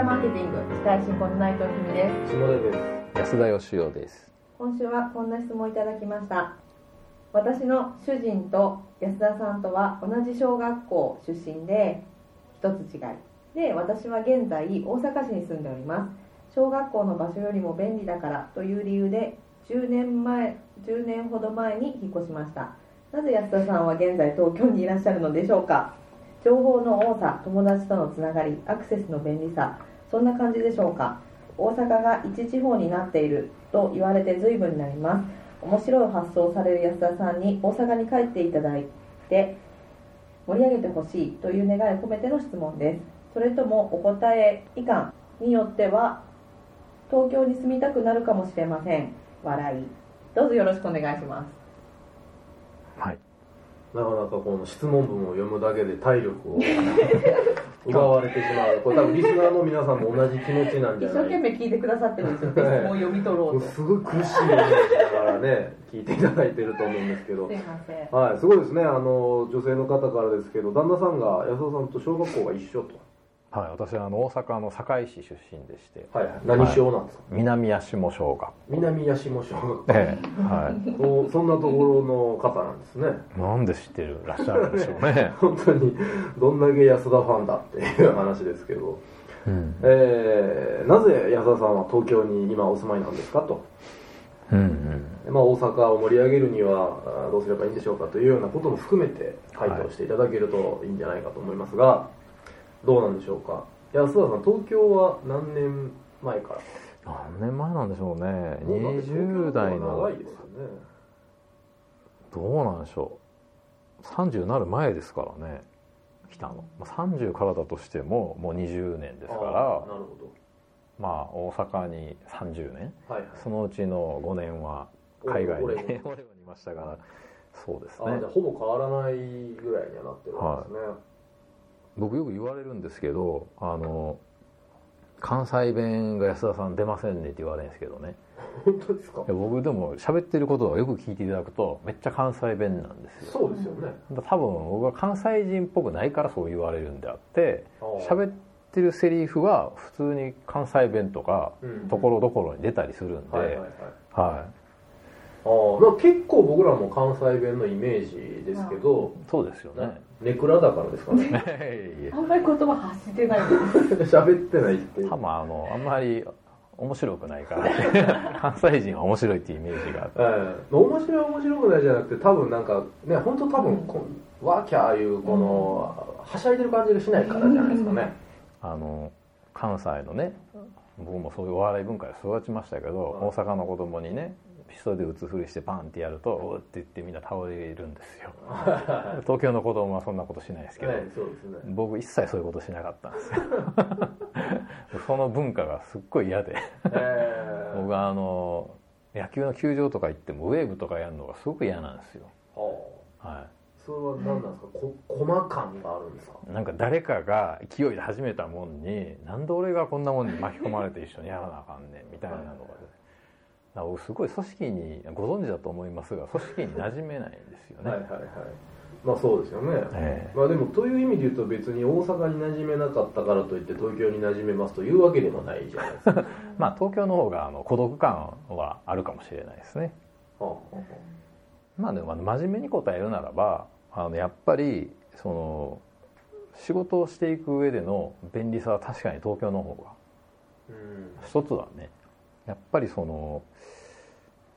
ラマーケティング司会進行の内藤君です下出です。安田義雄です。今週はこんな質問をいただきました。私の主人と安田さんとは同じ小学校出身で一つ違い。で私は現在大阪市に住んでおります。小学校の場所よりも便利だからという理由で10年前10年ほど前に引っ越しました。なぜ安田さんは現在東京にいらっしゃるのでしょうか？情報の多さ友達とのつながりアクセスの便利さそんな感じでしょうか？大阪が一地方になっていると言われて随分になります。面白い発想をされる安田さんに大阪に帰っていただいて盛り上げてほしいという願いを込めての質問です。それともお答え以下によっては東京に住みたくなるかもしれません。笑い。どうぞよろしくお願いします。なかなかこの質問文を読むだけで体力を 奪われてしまう。これ多分リスナーの皆さんも同じ気持ちなんじ一ゃない？生懸命聞いてくださってるんですよ質問を読み取ろうとすすごい苦しい思いをしながらね聞いていただいてると思うんですけど。いません。はい。すごいですね。あの女性の方からですけど旦那さんが安田さんと小学校が一緒とはい私はあの大阪の堺市出身でしてはいはい何小なんですか、南八下小学校。南八下小学校。ええはい。そんなところの方なんですね。なんで知ってるらっしゃるんでしょうね。本当にどんだけ安田ファンだっていう話ですけど、うん。えーなぜ安田さんは東京に今お住まいなんですかと、うんまあ、大阪を盛り上げるにはあどうすればいいんでしょうかというようなことも含めて回答していただけるといいんじゃないかと思いますが、どうなんでしょうか？安田さん東京は何年前から？何年前なんでしょうね。もうだって東京20代の。長いですよねどうなんでしょう。30なる前ですからね。来たの。まあ30からだとしてももう20年ですから。なるほまあ大阪に30年。どはいはい。そのうちの5年は海外に。オレにいましたから。そうですあねじゃあほぼ変わらないぐらいにはなってるわけですね、僕よく言われるんですけどあの関西弁が安田さん出ませんねって言われるんですけどね。本当ですか？僕でも喋ってることをよく聞いていただくとめっちゃ関西弁なんですよ。そうですよね。だ多分僕は関西人っぽくないからそう言われるんであって喋ってるセリフは普通に関西弁とかうん。ところどころに出たりするんで、はいあ結構僕らも関西弁のイメージですけどい、そうですよね。ネクラだからですかね。いえいえあんまり言葉発してないです。喋ってないっていう。多分あのあんまり面白くないから 関西人は面白いっていうイメージがあって。ええ。面白い面白くないじゃなくて多分なんかね本当多分こうワーキャーいうこの、はしゃいでる感じがしないからじゃないですかね、あの関西のね僕もそういうお笑い文化で育ちましたけど、大阪の子供にねピストルで撃つふりしてパンってやると「おう」って言ってみんな倒れるんですよ。東京の子供はそんなことしないですけど、はいすね。僕一切そういうことしなかったんですよ。その文化がすっごい嫌で。ええ僕はあの野球の球場とか行ってもウェーブとかやるのがすごく嫌なんですよ、はあ。はそれは何なんですか？こ駒感があるんですか？い、なんか誰かが勢いで始めたもんになんで俺がこんなもんに巻き込まれて一緒にやらなあかんねんみたいなのがねだから僕すごい組織にご存知だと思いますが組織に馴染めないんですよね、はいはいはい。まあそうですよね、ええ。まあでもという意味で言うと別に大阪に馴染めなかったからといって東京に馴染めますというわけでもないじゃないですか、は まあ東京の方があの孤独感はあるかもしれないですね。あはあはまあでも真面目に答えるならばあのやっぱりその仕事をしていく上での便利さは確かに東京の方があうん。一つはねやっぱりその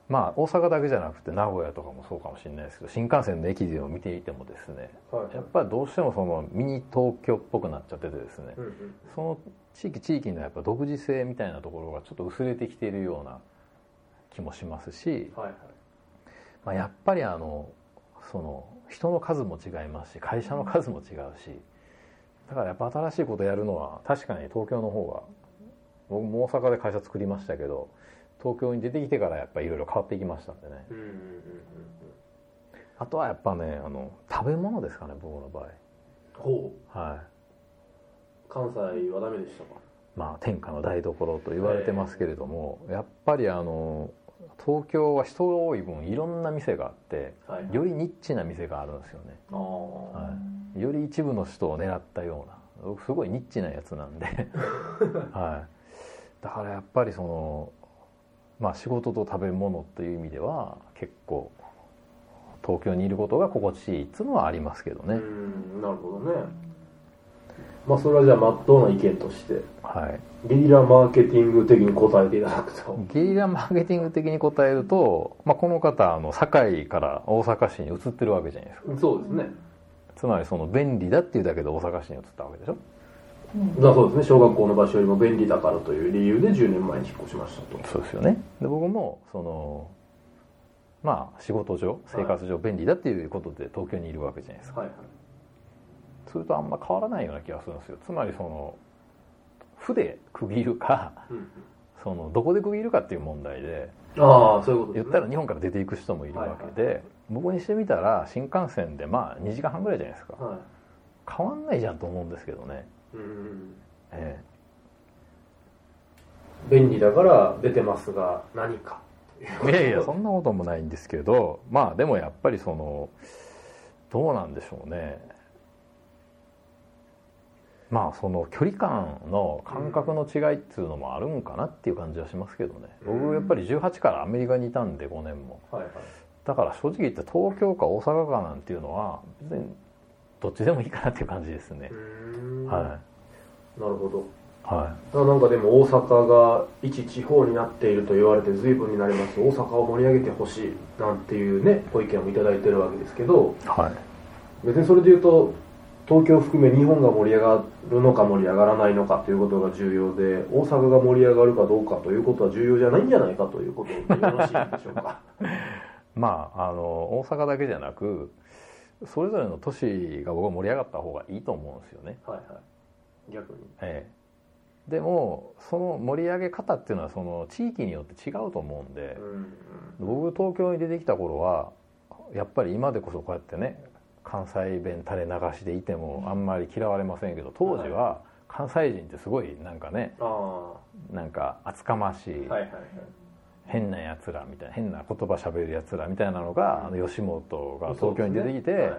まあ大阪だけじゃなくて名古屋とかもそうかもしれないですけど新幹線の駅でも見ていてもですねはい。やっぱりどうしてもそのミニ東京っぽくなっちゃっててですねうんうん。その地域地域のやっぱ独自性みたいなところがちょっと薄れてきているような気もしますし、はいはい。まあ、やっぱりあのその人の数も違いますし会社の数も違うしだからやっぱ新しいことやるのは確かに東京の方が僕も大阪で会社作りましたけど東京に出てきてからやっぱりいろいろ変わっていきましたんでね。うんうんうんうんあとはやっぱねあの食べ物ですかね僕の場合。ほう。はい。関西はダメでしたか？まあ天下の台所と言われてますけれども、やっぱりあの東京は人が多い分いろんな店があってはいよりニッチな店があるんですよね、はい、より一部の人を狙ったような僕すごいニッチなやつなんで、はい、だからやっぱりそのまあ仕事と食べ物という意味では結構東京にいることが心地いいっていうのはありますけどね、うんなるほどね。まあそれはじゃあ真っ当な意見としてはい。ゲリラマーケティング的に答えていただくと。ゲリラマーケティング的に答えると、まあ、この方あの堺から大阪市に移ってるわけじゃないですか。そうですね。つまりその便利だっていうだけで大阪市に移ったわけでしょ。うんだそうですね。小学校の場所よりも便利だからという理由で10年前に引っ越しましたと。そうですよね。で僕もそのまあ仕事上生活上便利だっていうことで東京にいるわけじゃないですか。はいはい。それとあんま変わらないような気がするんですよ。つまりその負で区切るかうんそのどこで区切るかっていう問題でああそういうことね。言ったら日本から出ていく人もいるわけで、僕にしてみたら新幹線でまあ2時間半ぐらいじゃないですか。は変わんないじゃんと思うんですけどね、いうん。え便利だから出てますが何か。えいやいや そんなこともないんですけどまあでもやっぱりそのどうなんでしょうね。まあその距離感の感覚の違いっていうのもあるんかなっていう感じはしますけどね。僕やっぱり18からアメリカにいたんで5年も。はいはい。だから正直言って東京か大阪かなんていうのは別にどっちでもいいかなっていう感じですね。はなるほど。い。はあなんかでも大阪が一地方になっていると言われて随分になります。大阪を盛り上げてほしいなんていうねご意見もいただいてるわけですけどいはい別にそれで言うと東京を含め日本が盛り上がるのか盛り上がらないのかということが重要で大阪が盛り上がるかどうかということは重要じゃないんじゃないかということでよろしいでしょうか？まああの大阪だけじゃなくそれぞれの都市が僕は盛り上がった方がいいと思うんですよね。はいはい。逆に。ええ、でもその盛り上げ方っていうのはその地域によって違うと思うんでうん僕東京に出てきた頃はやっぱり今でこそこうやってね関西弁垂れ流しでいてもあんまり嫌われませんけど当時は関西人ってすごいなんかねああなんか厚かましい。はいはいはい変なやつらみたいな変な言葉喋るやつらみたいなのがあの吉本が東京に出てきて、はいはい。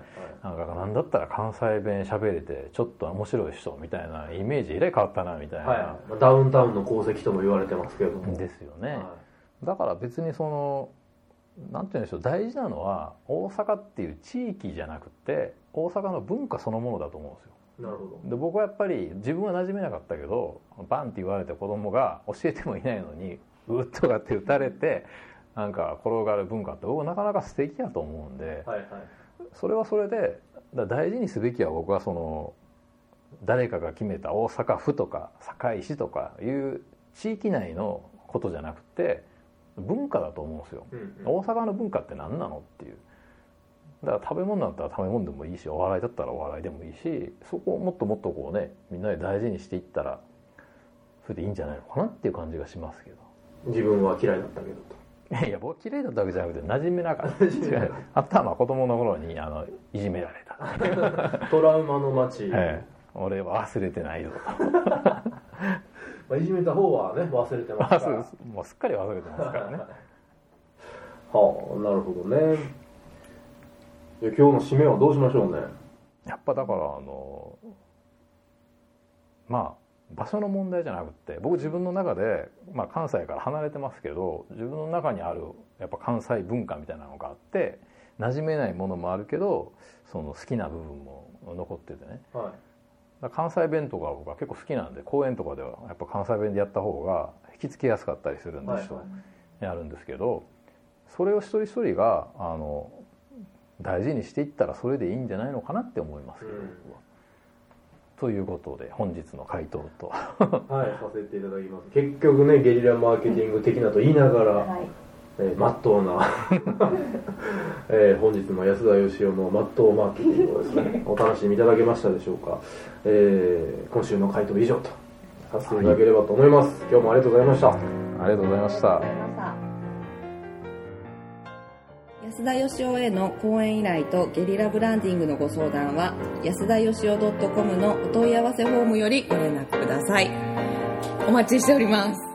なんかなんだったら関西弁喋れてちょっと面白い人みたいなイメージえらい変わったなみたいな、はい。まあダウンタウンの功績とも言われてますけれども。ですよね、はだから別にそのなんて言うんでしょう大事なのは大阪っていう地域じゃなくて大阪の文化そのものだと思うんですよ。いなるほど。で僕はやっぱり自分は馴染めなかったけどバンって言われて子供が教えてもいないのにうっとかって打たれてなんか転がる文化って僕はなかなか素敵やと思うんではいはい。それはそれでだ大事にすべきは僕はその誰かが決めた大阪府とか堺市とかいう地域内のことじゃなくて文化だと思うんですよ。うんうん。大阪の文化って何なのっていう。だから食べ物だったら食べ物でもいいしお笑いだったらお笑いでもいいしそこをもっともっとこうねみんなで大事にしていったらそれでいいんじゃないのかなっていう感じがしますけど自分は嫌いだったけどと。いやいや僕嫌いだったわけじゃなくて馴染めなかった。違うあとはまあ子供の頃にあのいじめられた、トラウマの街、ええ、俺は忘れてないよ。と まあ、いじめた方はね忘れてますから。もうすっかり忘れてますからね。はあなるほどね。じゃあ今日の締めはどうしましょうね。やっぱだからあのまあ場所の問題じゃなくて僕自分の中で、まあ、関西から離れてますけど自分の中にあるやっぱ関西文化みたいなのがあって馴染めないものもあるけどその好きな部分も残っててね。はい。関西弁とか僕は結構好きなんで公演とかではやっぱ関西弁でやった方が引きつけやすかったりするんではいすよ、やるんですけどそれを一人一人があの大事にしていったらそれでいいんじゃないのかなって思いますけど、うん僕はということで本日の回答と。はいさせていただきます。結局ねゲリラマーケティング的なと言いながら、はい。えー、真っ当な、えー本日も安田義雄の真っ当マーケティングをですね お楽しみいただけましたでしょうか、えー今週の回答以上とさせていただければと思います、今日もありがとうございましたありがとうございました。ありがとうございました安田義雄への講演依頼とゲリラブランディングのご相談は安田義雄 .com のお問い合わせフォームよりご連絡ください。お待ちしております。